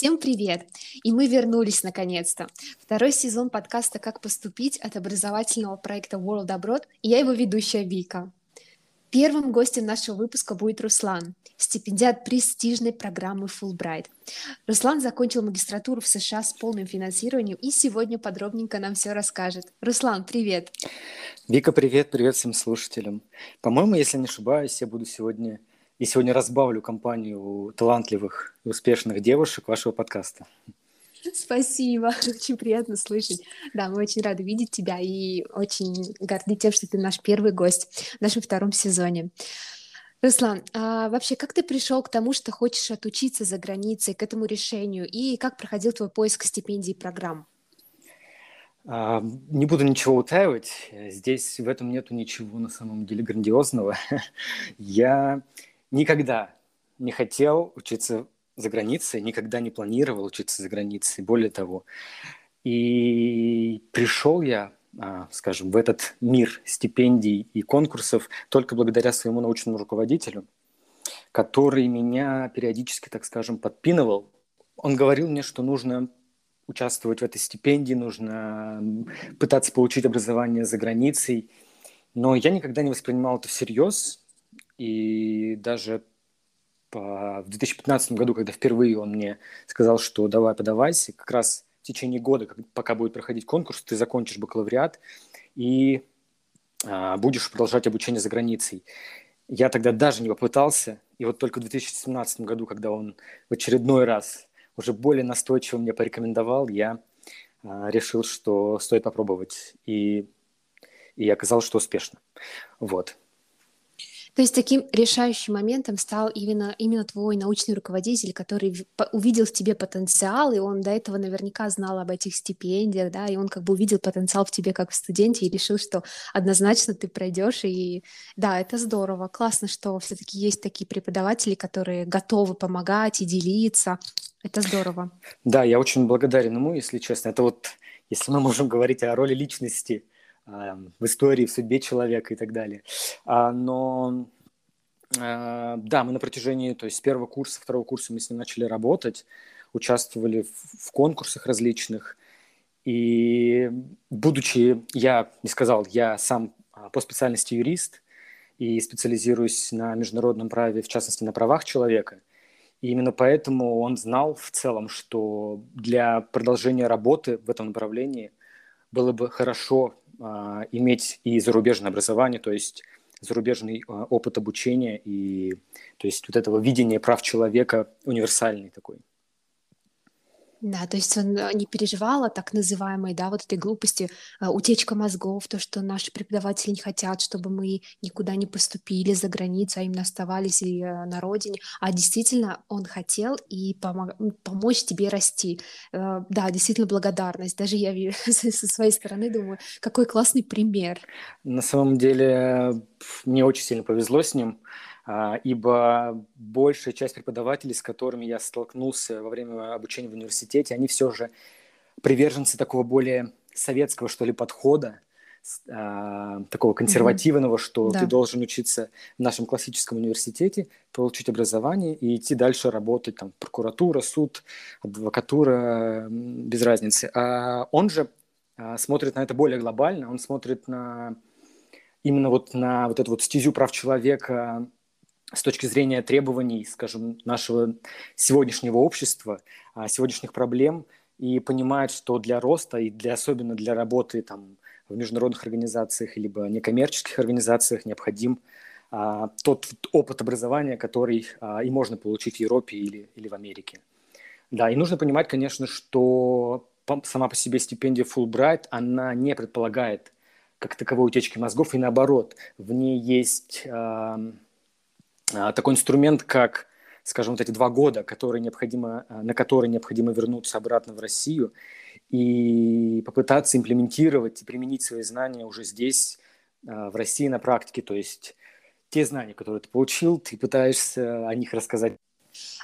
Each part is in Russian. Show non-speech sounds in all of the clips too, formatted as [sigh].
Всем привет! И мы вернулись наконец-то. Второй сезон подкаста «Как поступить» от образовательного проекта World Abroad, и я его ведущая Вика. Первым гостем нашего выпуска будет Руслан, стипендиат престижной программы Fulbright. Руслан закончил магистратуру в США с полным финансированием и сегодня подробненько нам все расскажет. Руслан, привет! Вика, привет, привет всем слушателям. По-моему, если не ошибаюсь, я буду сегодня и сегодня разбавлю компанию талантливых и успешных девушек вашего подкаста. Спасибо, [laughs] очень приятно слышать. Да, мы очень рады видеть тебя и очень горды тем, что ты наш первый гость в нашем втором сезоне. Руслан, а вообще, как ты пришел к тому, что хочешь отучиться за границей, к этому решению, и как проходил твой поиск стипендий и программ? А, не буду ничего утаивать. Здесь в этом нету ничего на самом деле грандиозного. [laughs] Я никогда не хотел учиться за границей, никогда не планировал учиться за границей, более того. И пришел я, а, скажем, в этот мир стипендий и конкурсов только благодаря своему научному руководителю, который меня периодически, так скажем, подпинывал. Он говорил мне, что нужно участвовать в этой стипендии, нужно пытаться получить образование за границей. Но я никогда не воспринимал это всерьез, и даже по... в 2015 году, когда впервые он мне сказал, что давай подавайся, как раз в течение года, пока будет проходить конкурс, ты закончишь бакалавриат и а, будешь продолжать обучение за границей. Я тогда даже не попытался, и вот только в 2017 году, когда он в очередной раз уже более настойчиво мне порекомендовал, я а, решил, что стоит попробовать, и, и оказалось, что успешно. Вот. То есть таким решающим моментом стал именно, именно твой научный руководитель, который увидел в тебе потенциал, и он до этого наверняка знал об этих стипендиях, да, и он как бы увидел потенциал в тебе как в студенте и решил, что однозначно ты пройдешь. И да, это здорово, классно, что все-таки есть такие преподаватели, которые готовы помогать и делиться. Это здорово. Да, я очень благодарен ему, если честно. Это вот, если мы можем говорить о роли личности в истории, в судьбе человека и так далее. А, но а, да, мы на протяжении, то есть с первого курса, второго курса мы с ним начали работать, участвовали в конкурсах различных. И будучи, я не сказал, я сам а, по специальности юрист и специализируюсь на международном праве, в частности на правах человека. И именно поэтому он знал в целом, что для продолжения работы в этом направлении было бы хорошо иметь и зарубежное образование, то есть зарубежный а, опыт обучения и то есть вот этого видения прав человека универсальный такой. Да, то есть он э, не переживал о так называемой, да, вот этой глупости, э, утечка мозгов, то, что наши преподаватели не хотят, чтобы мы никуда не поступили за границу, а именно оставались и э, на родине, а действительно он хотел и помог, помочь тебе расти. Да, действительно благодарность. Даже я [laughs] со своей стороны думаю, какой классный пример. На самом деле мне очень сильно повезло с ним. А, ибо большая часть преподавателей, с которыми я столкнулся во время обучения в университете, они все же приверженцы такого более советского, что ли, подхода, а, такого консервативного, mm-hmm. что да. ты должен учиться в нашем классическом университете, получить образование и идти дальше работать, там, прокуратура, суд, адвокатура, без разницы. А он же а, смотрит на это более глобально, он смотрит на именно вот на вот эту вот стезю прав человека с точки зрения требований, скажем, нашего сегодняшнего общества, а, сегодняшних проблем, и понимает, что для роста и для, особенно для работы там, в международных организациях либо некоммерческих организациях необходим а, тот опыт образования, который а, и можно получить в Европе или, или в Америке. Да, и нужно понимать, конечно, что сама по себе стипендия Fulbright, она не предполагает как таковой утечки мозгов, и наоборот, в ней есть... А, такой инструмент, как, скажем, вот эти два года, которые необходимо, а, на которые необходимо вернуться обратно в Россию и попытаться имплементировать и применить свои знания уже здесь, а, в России на практике. То есть те знания, которые ты получил, ты пытаешься о них рассказать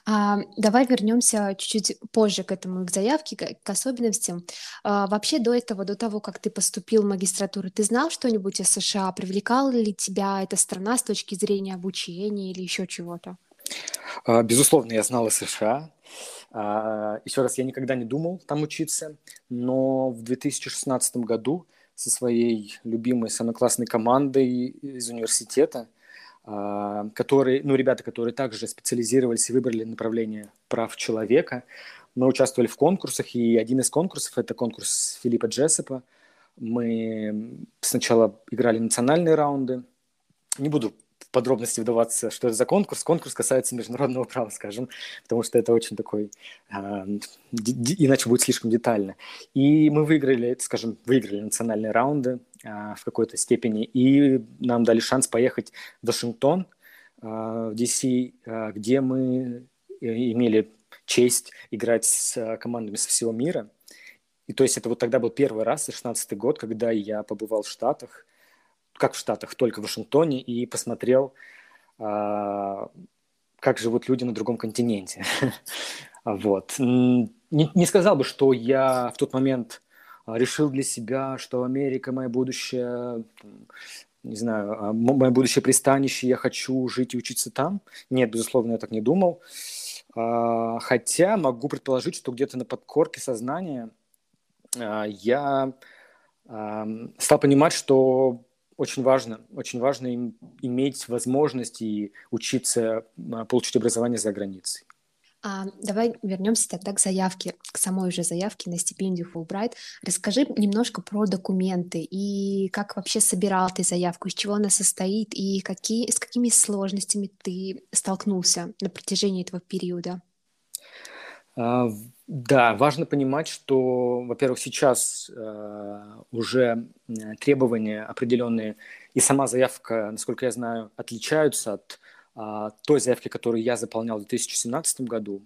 а, давай вернемся чуть-чуть позже к этому, к заявке, к, к особенностям. А, вообще до этого, до того, как ты поступил в магистратуру, ты знал что-нибудь о США? Привлекала ли тебя эта страна с точки зрения обучения или еще чего-то? А, безусловно, я знал о США. А, еще раз, я никогда не думал там учиться, но в 2016 году со своей любимой, самой классной командой из университета, которые, ну, ребята, которые также специализировались и выбрали направление прав человека, мы участвовали в конкурсах, и один из конкурсов – это конкурс Филиппа Джессопа. Мы сначала играли национальные раунды. Не буду в подробности вдаваться, что это за конкурс. Конкурс касается международного [laughs] права, скажем, потому что это очень такой, э, иначе будет слишком детально. И мы выиграли, скажем, выиграли национальные раунды в какой-то степени, и нам дали шанс поехать в Вашингтон, э, в DC, э, где мы имели честь играть с командами со всего мира. И то есть это вот тогда был первый раз, 16 год, когда я побывал в Штатах, как в Штатах, только в Вашингтоне, и посмотрел, а, как живут люди на другом континенте. [laughs] вот. Не сказал бы, что я в тот момент решил для себя, что Америка мое будущее, не знаю, а, мое будущее пристанище, я хочу жить и учиться там. Нет, безусловно, я так не думал. А, хотя могу предположить, что где-то на подкорке сознания я стал понимать, что очень важно, очень важно им иметь возможность и учиться, а, получить образование за границей. А, давай вернемся тогда к заявке, к самой уже заявке на стипендию Fulbright. Расскажи немножко про документы и как вообще собирал ты заявку, из чего она состоит и какие, с какими сложностями ты столкнулся на протяжении этого периода. А, да, важно понимать, что, во-первых, сейчас э, уже требования определенные и сама заявка, насколько я знаю, отличаются от э, той заявки, которую я заполнял в 2017 году.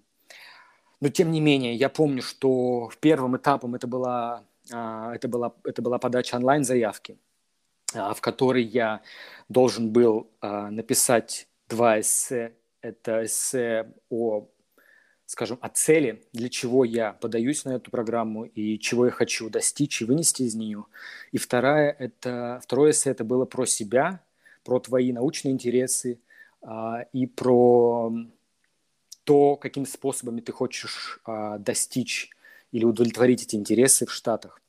Но тем не менее, я помню, что первым этапом это была, э, это была, это была подача онлайн-заявки, э, в которой я должен был написать два эссе. Это эссе о скажем, о цели, для чего я подаюсь на эту программу и чего я хочу достичь и вынести из нее. И вторая, это, второе эссе это было про себя, про твои научные интересы а, и про то, какими способами ты хочешь а, достичь или удовлетворить эти интересы в Штатах.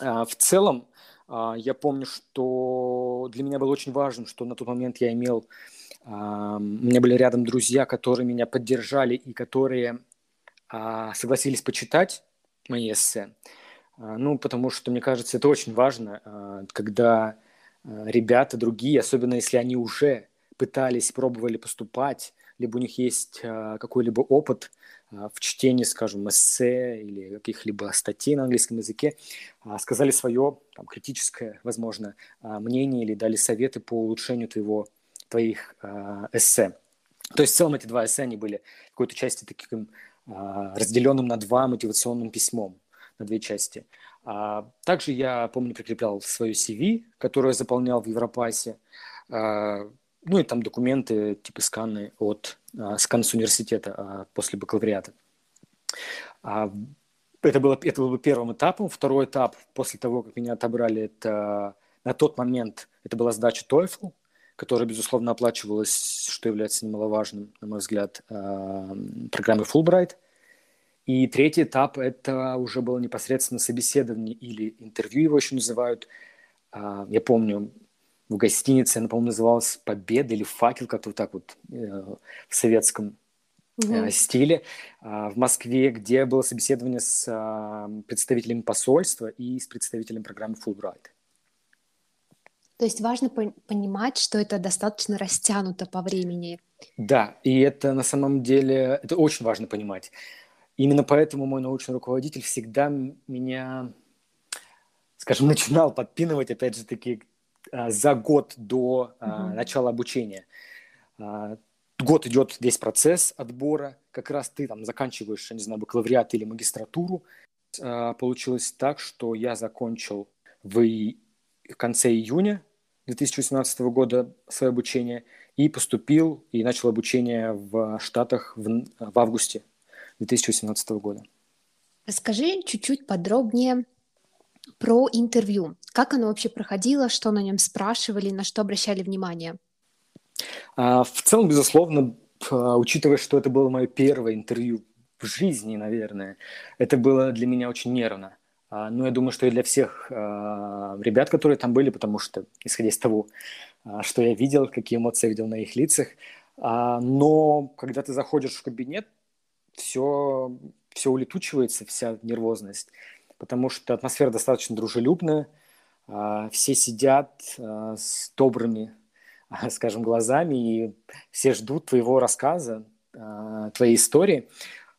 А, в целом, а, я помню, что для меня было очень важно, что на тот момент я имел у меня были рядом друзья, которые меня поддержали и которые а, согласились почитать мои эссе. А, ну, потому что, мне кажется, это очень важно, а, когда ребята другие, особенно если они уже пытались, пробовали поступать, либо у них есть какой-либо опыт в чтении, скажем, эссе или каких-либо статей на английском языке, сказали свое там, критическое, возможно, мнение или дали советы по улучшению твоего твоих э, эссе. То есть в целом эти два эссе, они были в какой-то части таким э, разделенным на два мотивационным письмом, на две части. А, также я, помню, прикреплял свою CV, которую я заполнял в Европасе. А, ну и там документы, типа сканы от а, скан с университета а, после бакалавриата. А, это, было, это был первым этапом. Второй этап, после того, как меня отобрали, это на тот момент это была сдача TOEFL которая, безусловно, оплачивалась, что является немаловажным, на мой взгляд, э, программой Fulbright. И третий этап – это уже было непосредственно собеседование или интервью, его еще называют. А, я помню, в гостинице, она, по-моему, называлась «Победа» или «Факел», как-то вот так вот э, в советском угу. стиле а, в Москве, где было собеседование с представителями посольства и с представителем программы Fulbright. То есть важно понимать, что это достаточно растянуто по времени. Да, и это на самом деле, это очень важно понимать. Именно поэтому мой научный руководитель всегда меня, скажем, [laughs] начинал подпинывать, опять же таки, а, за год до угу. начала обучения. А, год идет весь процесс отбора, как раз ты там заканчиваешь, я не знаю, бакалавриат или магистратуру. Получилось так, что я закончил в конце июня 2018 года свое обучение и поступил и начал обучение в Штатах в, в августе 2018 года. Расскажи чуть-чуть подробнее про интервью. Как оно вообще проходило, что на нем спрашивали, на что обращали внимание? А, в целом, безусловно, учитывая, что это было мое первое интервью в жизни, наверное. Это было для меня очень нервно. А, но я думаю, что и для всех а, ребят, которые там были, потому что, исходя из того, что я видел, какие эмоции я видел на их лицах, но когда ты заходишь в кабинет, все, все улетучивается, вся нервозность, потому что атмосфера достаточно дружелюбная, все сидят с добрыми, [laughs] скажем, глазами, и все ждут твоего рассказа, твоей истории.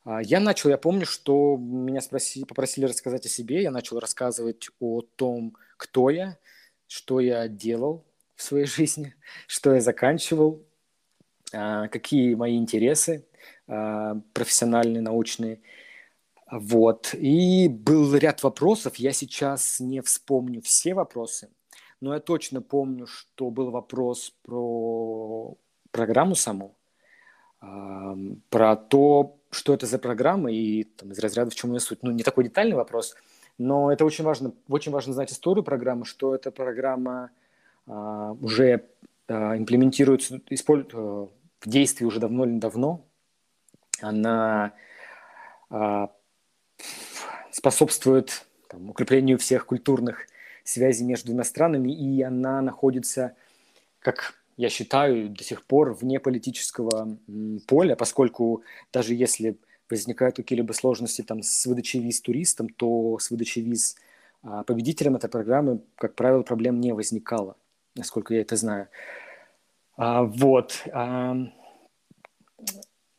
А, я начал, я помню, что меня спросили, попросили рассказать о себе, я начал рассказывать о том, кто я, что я делал в своей [laughs] жизни, что я заканчивал, а, какие мои интересы а, профессиональные, научные. Вот. И был ряд вопросов. Я сейчас не вспомню все вопросы, но я точно помню, что был вопрос про программу саму, про то, что это за программа и там, из разряда в чем ее суть. Ну, не такой детальный вопрос, но это очень важно, очень важно знать историю программы, что эта программа а, уже а, имплементируется, используется а, в действии уже давно или давно. Она а, способствует там, укреплению всех культурных связей между двумя странами, и она находится, как я считаю, до сих пор вне политического поля, поскольку даже если возникают какие-либо сложности там, с выдачей виз туристам, то с выдачей виз а, победителям этой программы, как правило, проблем не возникало, насколько я это знаю. А, вот. А,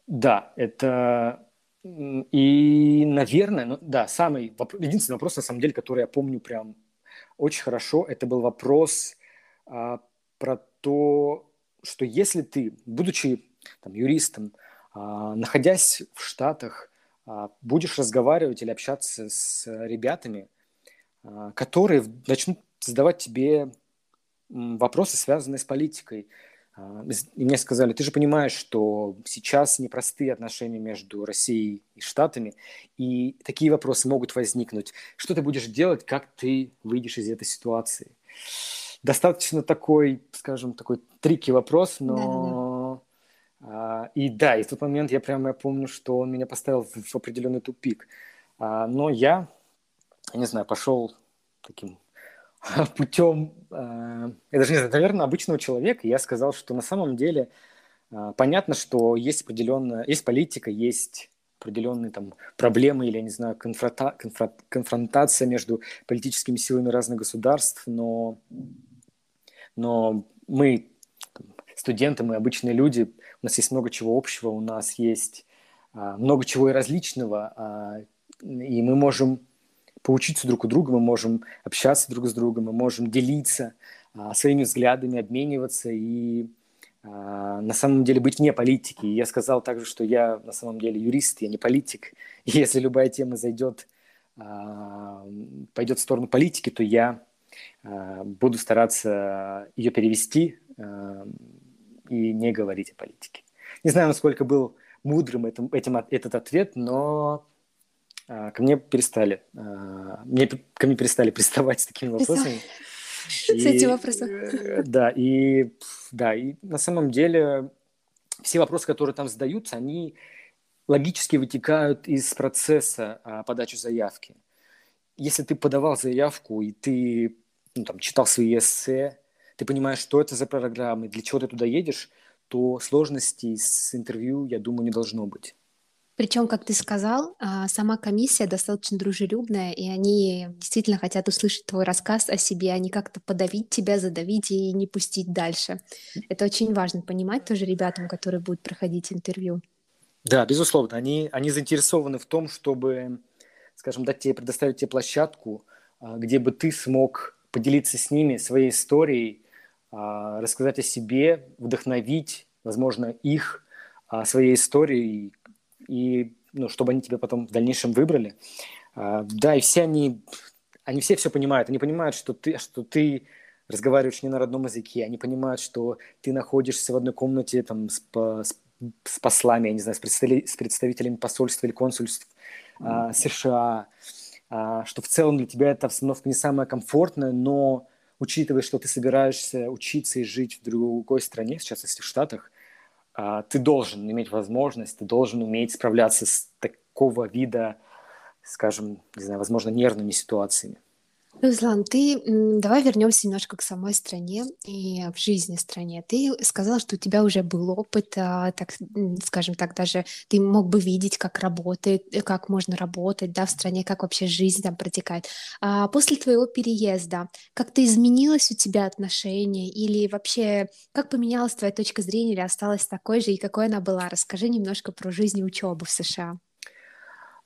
да, это... И, наверное, ну, да, самый, единственный вопрос, на самом деле, который я помню прям очень хорошо, это был вопрос а, про то, что если ты, будучи там, юристом, а, находясь в Штатах, а, будешь разговаривать или общаться с ребятами, а, которые начнут задавать тебе вопросы, связанные с политикой. А, и мне сказали, ты же понимаешь, что сейчас непростые отношения между Россией и Штатами, и такие вопросы могут возникнуть. Что ты будешь делать, как ты выйдешь из этой ситуации? достаточно такой, скажем, такой трики вопрос, но... А, и да, и в тот момент я прямо я помню, что он меня поставил в, в определенный тупик. А, но я, я не знаю, пошел таким [laughs] путем, а, я даже не знаю, наверное, обычного человека. Я сказал, что на самом деле а, понятно, что есть определенная, есть политика, есть определенные там проблемы или, я не знаю, конфронта, конфронтация между политическими силами разных государств, но но мы студенты, мы обычные люди, у нас есть много чего общего, у нас есть а, много чего и различного, а, и мы можем поучиться друг у друга, мы можем общаться друг с другом, мы можем делиться а, своими взглядами, обмениваться и а, на самом деле быть вне политики. И я сказал также, что я на самом деле юрист, я не политик. [laughs] И если любая тема зайдет, а, пойдет в сторону политики, то я Э, буду стараться ее перевести э, и не говорить о политике. Не знаю, насколько был мудрым этим, этим, этот ответ, но ко мне перестали, мне, ко мне перестали [laughs] приставать с такими вопросами. [laughs] С этим вопросом. Да, и, да, и на самом деле все вопросы, которые там задаются, они логически вытекают из процесса подачи заявки. Если ты подавал заявку, и ты ну, там, читал свои эссе, ты понимаешь, что это за программы, для чего ты туда едешь, то сложностей с интервью, я думаю, не должно быть. Причем, как ты сказал, а, сама комиссия достаточно дружелюбная, и они действительно хотят услышать твой рассказ о себе, а не как-то подавить тебя, задавить и не пустить дальше. Это очень важно понимать тоже ребятам, которые будут проходить интервью. Да, безусловно, они, они заинтересованы в том, чтобы, скажем, дать тебе, предоставить тебе площадку, а, где бы ты смог поделиться с ними своей историей, а, рассказать о себе, вдохновить, возможно, их своей историей, и ну, чтобы они тебя потом в дальнейшем выбрали. А, да, и все они, они все все понимают. Они понимают, что ты, что ты разговариваешь не на родном языке, они понимают, что ты находишься в одной комнате там, с, с, с послами, я не знаю, с, представителями, с представителями посольств или консульств mm-hmm. США, а, что в целом для тебя эта обстановка не самая комфортная, но учитывая, что ты собираешься учиться и жить в другой стране, в частности в Штатах, ты должен иметь возможность, ты должен уметь справляться с такого вида, скажем, не знаю, возможно, нервными ситуациями. Руслан, ты давай вернемся немножко к самой стране и в жизни стране. Ты сказала, что у тебя уже был опыт, а, так скажем так, даже ты мог бы видеть, как работает, э, как можно работать, да, в стране, как вообще жизнь там протекает. А после твоего переезда как-то изменилось у тебя отношение или вообще как поменялась твоя точка зрения или осталась такой же и какой она была? Расскажи немножко про жизнь и учебу в США.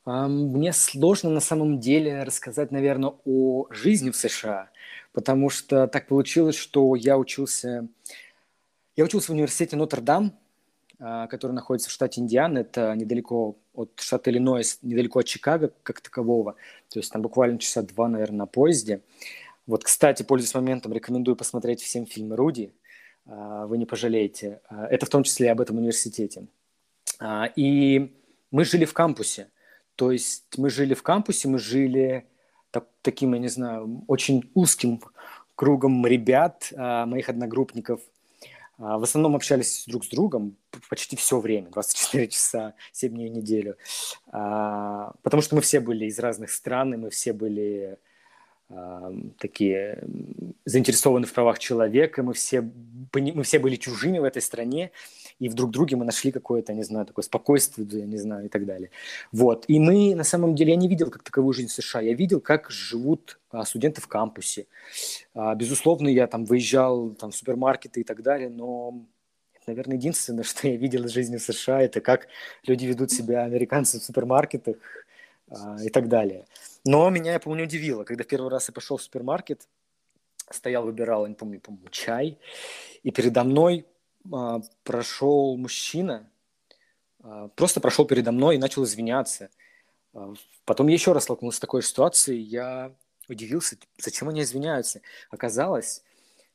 Мне сложно на самом деле рассказать, наверное, о жизни в США, потому что так получилось, что я учился, я учился в университете Нотр-Дам, а, который находится в штате Индиана, это недалеко от штата Иллинойс, недалеко от Чикаго как такового, то есть там буквально часа два, наверное, на поезде. Вот, кстати, пользуясь моментом, рекомендую посмотреть всем фильм «Руди», а, вы не пожалеете. А, это в том числе и об этом университете. И мы жили в кампусе, то есть мы жили в кампусе, мы жили так, таким, я не знаю, очень узким кругом ребят, а, моих одногруппников. А, в основном общались друг с другом почти все время, 24 часа, 7 дней в неделю. А, потому что мы все были из разных стран, и мы все были такие заинтересованы в правах человека, мы все, мы все были чужими в этой стране, и в друг друге мы нашли какое-то, не знаю, такое спокойствие, я не знаю, и так далее. Вот. И мы, на самом деле, я не видел как таковую жизнь в США, я видел, как живут а, студенты в кампусе. А, безусловно, я там выезжал там, в супермаркеты и так далее, но наверное, единственное, [laughs] что я видел из жизни в США, это как люди ведут себя, американцы в супермаркетах а, и так далее. Но меня, я помню, удивило, когда первый раз я пошел в супермаркет, стоял, выбирал, я не помню, помню, чай, и передо мной а, прошел мужчина, а, просто прошел передо мной и начал извиняться. А, потом я еще раз столкнулся с такой ситуацией, я удивился, зачем они извиняются. Оказалось,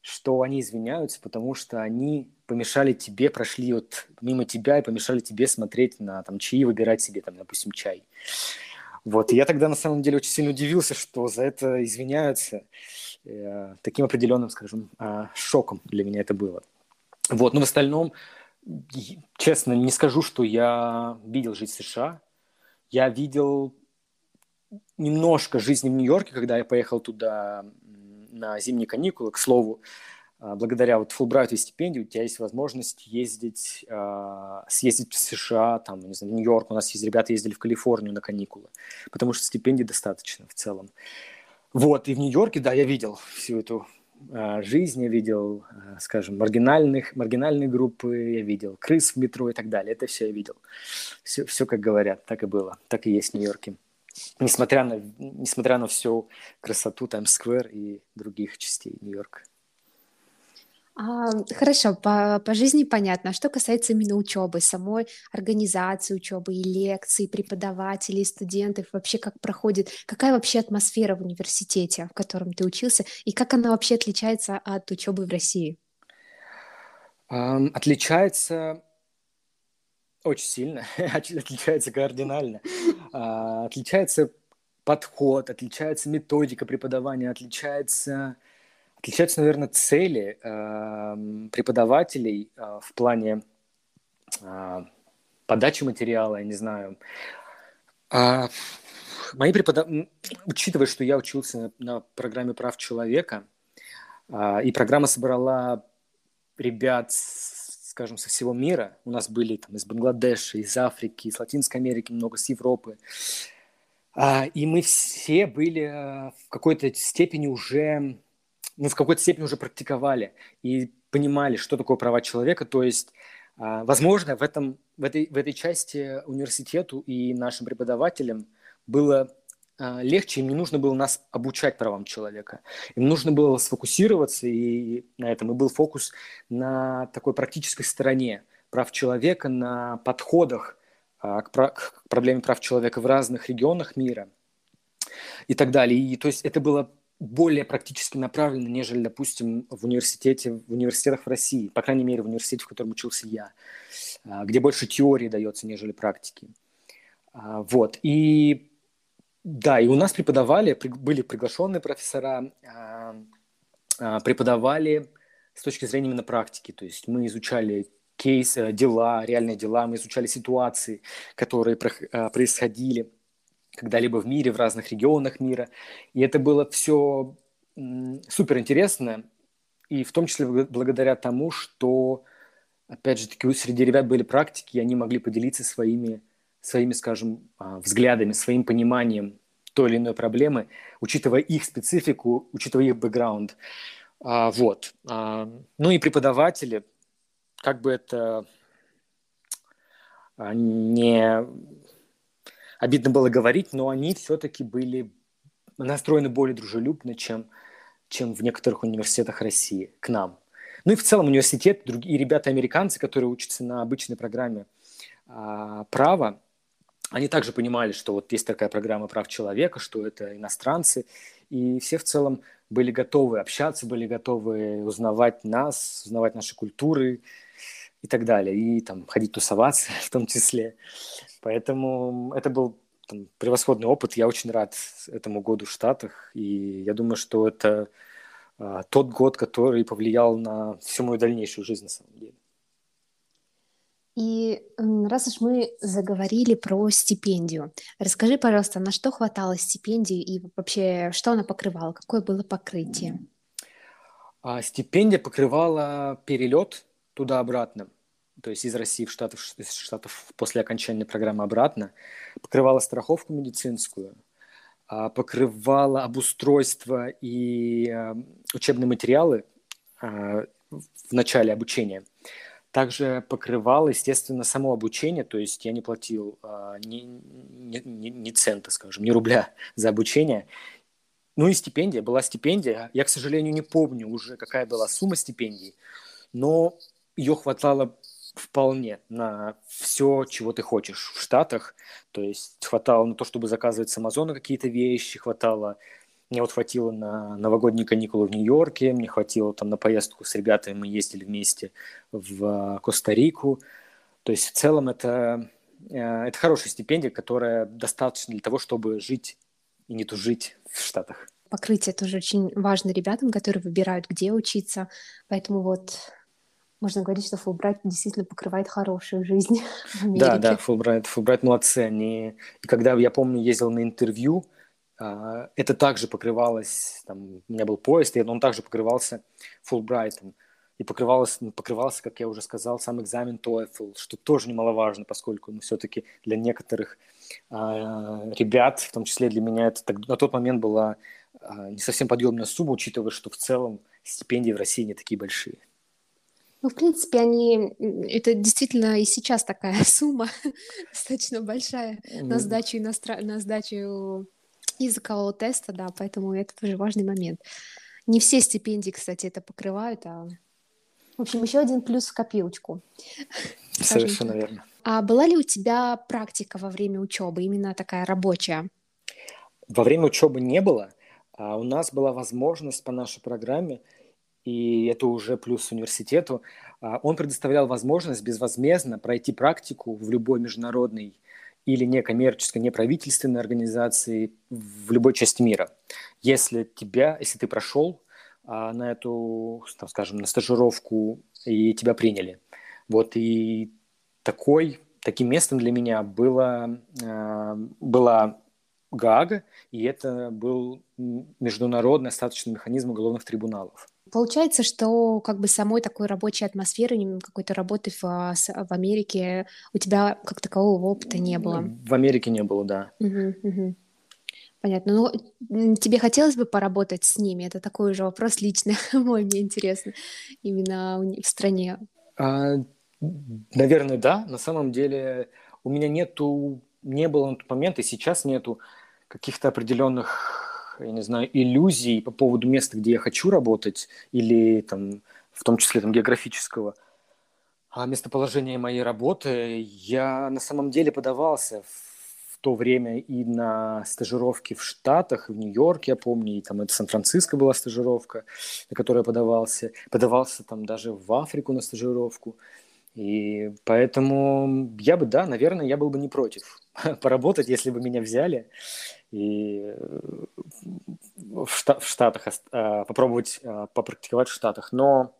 что они извиняются, потому что они помешали тебе, прошли вот мимо тебя и помешали тебе смотреть на там чаи, выбирать себе там, допустим, чай. Вот, и я тогда на самом деле очень сильно удивился, что за это извиняются. Э, таким определенным, скажем, э, шоком для меня это было. Вот, но в остальном, честно, не скажу, что я видел жизнь в США. Я видел немножко жизни в Нью-Йорке, когда я поехал туда на зимние каникулы. К слову, а, благодаря вот Фулбрайту и стипендии у тебя есть возможность ездить, а, съездить в США, там, не знаю, в Нью-Йорк. У нас есть ребята ездили в Калифорнию на каникулы, потому что стипендий достаточно в целом. Вот, и в Нью-Йорке, да, я видел всю эту жизнь, я видел, а, скажем, маргинальных, маргинальные группы, я видел крыс в метро и так далее. Это все я видел. Все, все как говорят, так и было, так и есть в Нью-Йорке. Несмотря на, несмотря на всю красоту Таймс-сквер и других частей Нью-Йорка. А, хорошо, по, по жизни понятно. А что касается именно учебы, самой организации учебы и лекций, преподавателей, студентов, вообще как проходит, какая вообще атмосфера в университете, в котором ты учился, и как она вообще отличается от учебы в России? Отличается очень сильно, [laughs] отличается кардинально. Uh, отличается подход, отличается методика преподавания, отличается Отличаются, наверное, цели э, преподавателей э, в плане э, подачи материала, я не знаю. А, мои преподаватели, учитывая, что я учился на, на программе прав человека, э, и программа собрала ребят, скажем, со всего мира. У нас были там из Бангладеша, из Африки, из Латинской Америки, много с Европы. А, и мы все были в какой-то степени уже мы в какой-то степени уже практиковали и понимали, что такое права человека. То есть, а, возможно, в, этом, в, этой, в этой части университету и нашим преподавателям было а, легче, им не нужно было нас обучать правам человека. Им нужно было сфокусироваться и на этом. И был фокус на такой практической стороне прав человека, на подходах а, к, к проблеме прав человека в разных регионах мира и так далее. И то есть это было более практически направлено, нежели, допустим, в университете, в университетах в России, по крайней мере, в университете, в котором учился я, а, где больше теории дается, нежели практики. А, вот. И да, и у нас преподавали, были приглашенные профессора, а, преподавали с точки зрения именно практики. То есть мы изучали кейс, дела, реальные дела, мы изучали ситуации, которые происходили когда-либо в мире, в разных регионах мира. И это было все супер интересно, и в том числе благодаря тому, что, опять же таки, среди ребят были практики, и они могли поделиться своими, своими, скажем, а, взглядами, своим пониманием той или иной проблемы, учитывая их специфику, учитывая их бэкграунд. А, вот. А, ну и преподаватели, как бы это не обидно было говорить, но они все-таки были настроены более дружелюбно, чем, чем в некоторых университетах России к нам. Ну и в целом университет, другие ребята-американцы, которые учатся на обычной программе а, права, они также понимали, что вот есть такая программа прав человека, что это иностранцы, и все в целом были готовы общаться, были готовы узнавать нас, узнавать наши культуры и так далее, и там ходить тусоваться [laughs] в том числе. Поэтому это был там, превосходный опыт. Я очень рад этому году в Штатах. И я думаю, что это а, тот год, который повлиял на всю мою дальнейшую жизнь на самом деле. И раз уж мы заговорили про стипендию, расскажи, пожалуйста, на что хватало стипендии и вообще что она покрывала, какое было покрытие? А, стипендия покрывала перелет туда-обратно то есть из России в Штатов, из Штатов после окончания программы обратно, покрывала страховку медицинскую, а, покрывала обустройство и а, учебные материалы а, в начале обучения. Также покрывала, естественно, само обучение, то есть я не платил ни, ни, ни, ни цента, скажем, ни рубля за обучение. Ну и стипендия, была стипендия. Я, к сожалению, не помню уже, какая была сумма стипендий, но ее хватало вполне на все, чего ты хочешь в Штатах. То есть хватало на то, чтобы заказывать с Амазона какие-то вещи, хватало... Мне вот хватило на новогодние каникулы в Нью-Йорке, мне хватило там на поездку с ребятами, мы ездили вместе в Коста-Рику. То есть в целом это, э, это хорошая стипендия, которая достаточно для того, чтобы жить и не тужить в Штатах. Покрытие тоже очень важно ребятам, которые выбирают, где учиться. Поэтому вот можно говорить, что Фулбрайт действительно покрывает хорошую жизнь [laughs] в Америке. Да, да, Фулбрайт, Фулбрайт молодцы. Они... И когда, я помню, ездил на интервью, а, это также покрывалось, там, у меня был поезд, и он также покрывался Фулбрайтом. И покрывалось, ну, покрывался, как я уже сказал, сам экзамен TOEFL, что тоже немаловажно, поскольку ну, все-таки для некоторых а, ребят, в том числе для меня, это так, на тот момент была а, не совсем подъемная сумма, учитывая, что в целом стипендии в России не такие большие. Ну, в принципе, они... Это действительно и сейчас такая [laughs] сумма [laughs] достаточно большая на сдачу, иностра... на сдачу языкового теста, да, поэтому это тоже важный момент. Не все стипендии, кстати, это покрывают, а... В общем, еще один плюс в копилочку. [laughs] Совершенно верно. А была ли у тебя практика во время учебы, именно такая рабочая? Во время учебы не было. А у нас была возможность по нашей программе – и это уже плюс университету, а, он предоставлял возможность безвозмездно пройти практику в любой международной или некоммерческой, неправительственной организации в любой части мира. Если тебя, если ты прошел а, на эту, там, скажем, на стажировку и тебя приняли. Вот и такой, таким местом для меня было, а, была Гаага, и это был международный остаточный механизм уголовных трибуналов. Получается, что как бы самой такой рабочей атмосферы, какой-то работы в, а, в Америке у тебя как такового опыта не было? В Америке не было, да. Угу, угу. Понятно. Ну, тебе хотелось бы поработать с ними? Это такой уже вопрос личный [laughs] мой, мне интересно, именно в стране. А, наверное, да. На самом деле у меня нету, не было на тот момент, и сейчас нету каких-то определенных я не знаю, иллюзий по поводу места, где я хочу работать, или там, в том числе там, географического а местоположения моей работы, я на самом деле подавался в то время и на стажировки в Штатах, в Нью-Йорке, я помню, и там это Сан-Франциско была стажировка, на которую я подавался. Подавался там даже в Африку на стажировку. И поэтому я бы, да, наверное, я был бы не против [laughs] поработать, если бы меня взяли и э, в Штатах а, попробовать а, попрактиковать в Штатах. Но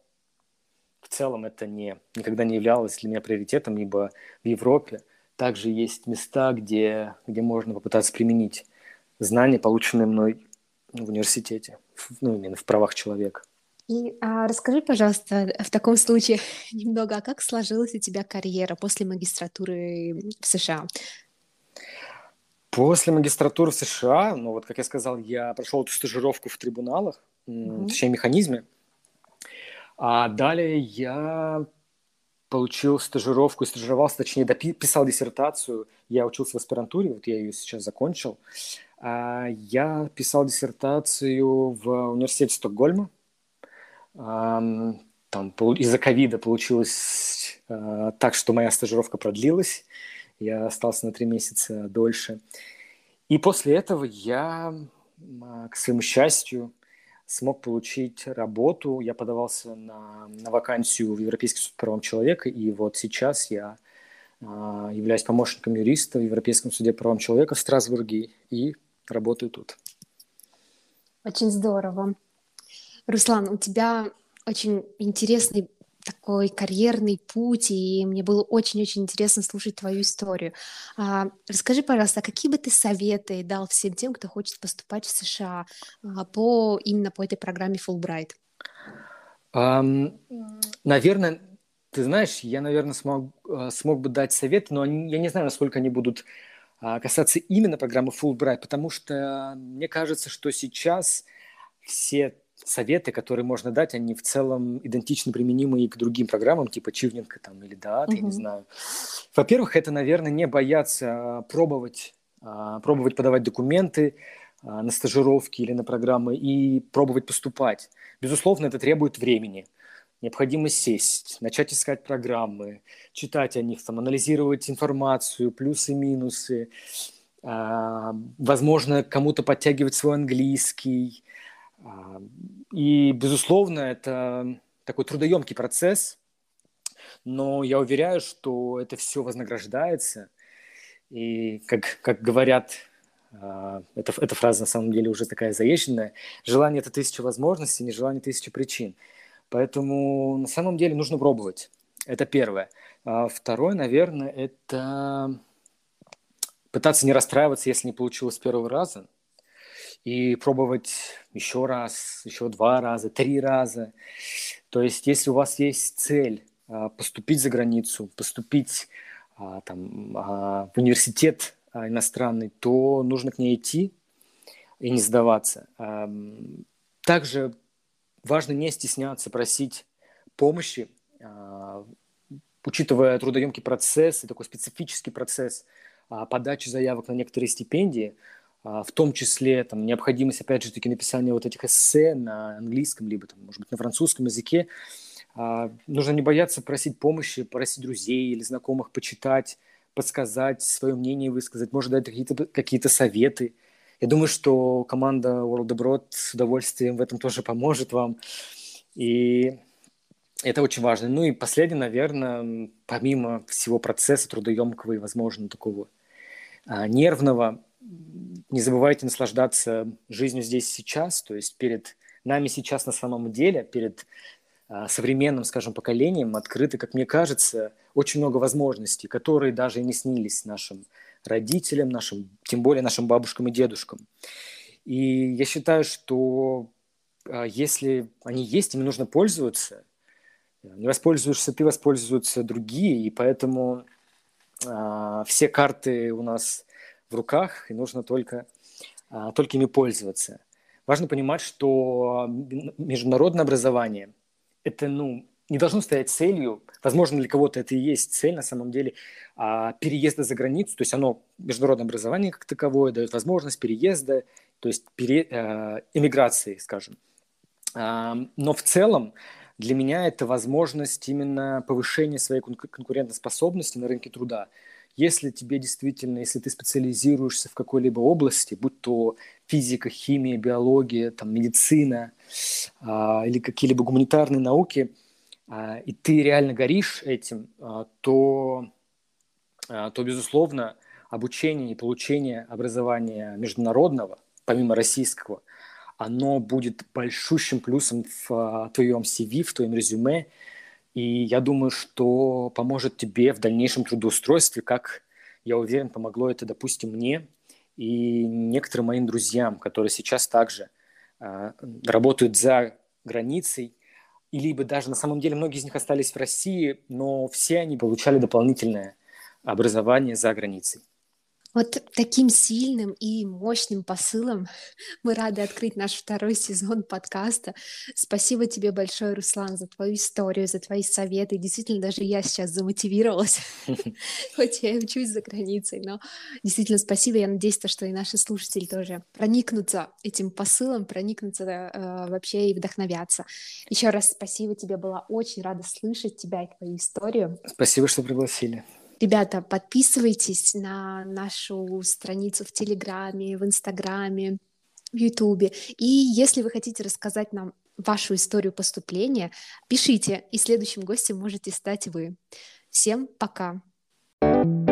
в целом это не, никогда не являлось для меня приоритетом, ибо в Европе также есть места, где, где можно попытаться применить знания, полученные мной в университете, ну, именно в правах человека. И а, расскажи, пожалуйста, в таком случае [laughs] немного, а как сложилась у тебя карьера после магистратуры в США? После магистратуры в США, ну вот, как я сказал, я прошел эту стажировку в трибуналах, mm-hmm. точнее, механизме. А далее я получил стажировку, стажировался, точнее, писал диссертацию. Я учился в аспирантуре, вот я ее сейчас закончил. А я писал диссертацию в университете Стокгольма. Там из-за ковида получилось а, так, что моя стажировка продлилась. Я остался на три месяца дольше. И после этого я, а, к своему счастью, смог получить работу. Я подавался на, на вакансию в Европейский суд по правам человека, и вот сейчас я а, являюсь помощником юриста в Европейском суде по правам человека в Страсбурге и работаю тут. Очень здорово. Руслан, у тебя очень интересный такой карьерный путь, и мне было очень-очень интересно слушать твою историю. А, расскажи, пожалуйста, какие бы ты советы дал всем тем, кто хочет поступать в США а, по именно по этой программе Fulbright? Um, наверное, ты знаешь, я, наверное, смог, а, смог бы дать советы, но они, я не знаю, насколько они будут а, касаться именно программы Fulbright, потому что мне кажется, что сейчас все советы, которые можно дать, они в целом идентично применимы и к другим программам, типа Чивненко там, или ДААТ, mm-hmm. я не знаю. Во-первых, это, наверное, не бояться а, пробовать, а, пробовать подавать документы а, на стажировки или на программы и пробовать поступать. Безусловно, это требует времени. Необходимо сесть, начать искать программы, читать о них, там, анализировать информацию, плюсы, минусы, возможно, кому-то подтягивать свой английский, и, безусловно, это такой трудоемкий процесс, но я уверяю, что это все вознаграждается. И, как, как говорят, а, эта, эта фраза на самом деле уже такая заезженная, желание – это тысяча возможностей, не желание – тысяча причин. Поэтому на самом деле нужно пробовать. Это первое. А второе, наверное, это пытаться не расстраиваться, если не получилось с первого раза – и пробовать еще раз, еще два раза, три раза. То есть, если у вас есть цель а, поступить за границу, поступить а, там, а, в университет иностранный, то нужно к ней идти и не сдаваться. Также важно не стесняться просить помощи, учитывая трудоемкий процесс и такой специфический процесс подачи заявок на некоторые стипендии – в том числе там, необходимость, опять же таки, написания вот этих эссе на английском, либо, там, может быть, на французском языке. А, нужно не бояться просить помощи, просить друзей или знакомых почитать, подсказать, свое мнение высказать, может дать какие-то какие советы. Я думаю, что команда World Abroad с удовольствием в этом тоже поможет вам. И это очень важно. Ну и последнее, наверное, помимо всего процесса трудоемкого и, возможно, такого а, нервного, не забывайте наслаждаться жизнью здесь сейчас, то есть перед нами сейчас на самом деле, перед а, современным, скажем, поколением открыты, как мне кажется, очень много возможностей, которые даже и не снились нашим родителям, нашим, тем более нашим бабушкам и дедушкам. И я считаю, что а, если они есть, ими нужно пользоваться. Не воспользуешься ты, воспользуются другие, и поэтому э, все карты у нас в руках, и нужно только, а, только ими пользоваться. Важно понимать, что международное образование – это ну, не должно стоять целью, возможно, для кого-то это и есть цель на самом деле, а, переезда за границу, то есть оно, международное образование как таковое, дает возможность переезда, то есть пере, э, эмиграции, скажем. А, но в целом для меня это возможность именно повышения своей конкурентоспособности на рынке труда. Если тебе действительно, если ты специализируешься в какой-либо области, будь то физика, химия, биология, там, медицина а, или какие-либо гуманитарные науки, а, и ты реально горишь этим, а, то, а, то, безусловно, обучение и получение образования международного, помимо российского, оно будет большущим плюсом в а, твоем CV, в твоем резюме, И я думаю, что поможет тебе в дальнейшем трудоустройстве, как, я уверен, помогло это, допустим, мне и некоторым моим друзьям, которые сейчас также э, работают за границей, и либо даже на самом деле многие из них остались в России, но все они получали дополнительное образование за границей. Вот таким сильным и мощным посылом [laughs] мы рады открыть наш второй сезон подкаста. Спасибо тебе большое, Руслан, за твою историю, за твои советы. Действительно, даже я сейчас замотивировалась, [laughs] хоть я и учусь за границей, но действительно спасибо. Я надеюсь, что и наши слушатели тоже проникнутся этим посылом, проникнутся э, вообще и вдохновятся. Еще раз спасибо тебе, была очень рада слышать тебя и твою историю. Спасибо, что пригласили. Ребята, подписывайтесь на нашу страницу в Телеграме, в Инстаграме, в Ютубе. И если вы хотите рассказать нам вашу историю поступления, пишите, и следующим гостем можете стать вы. Всем пока! thank you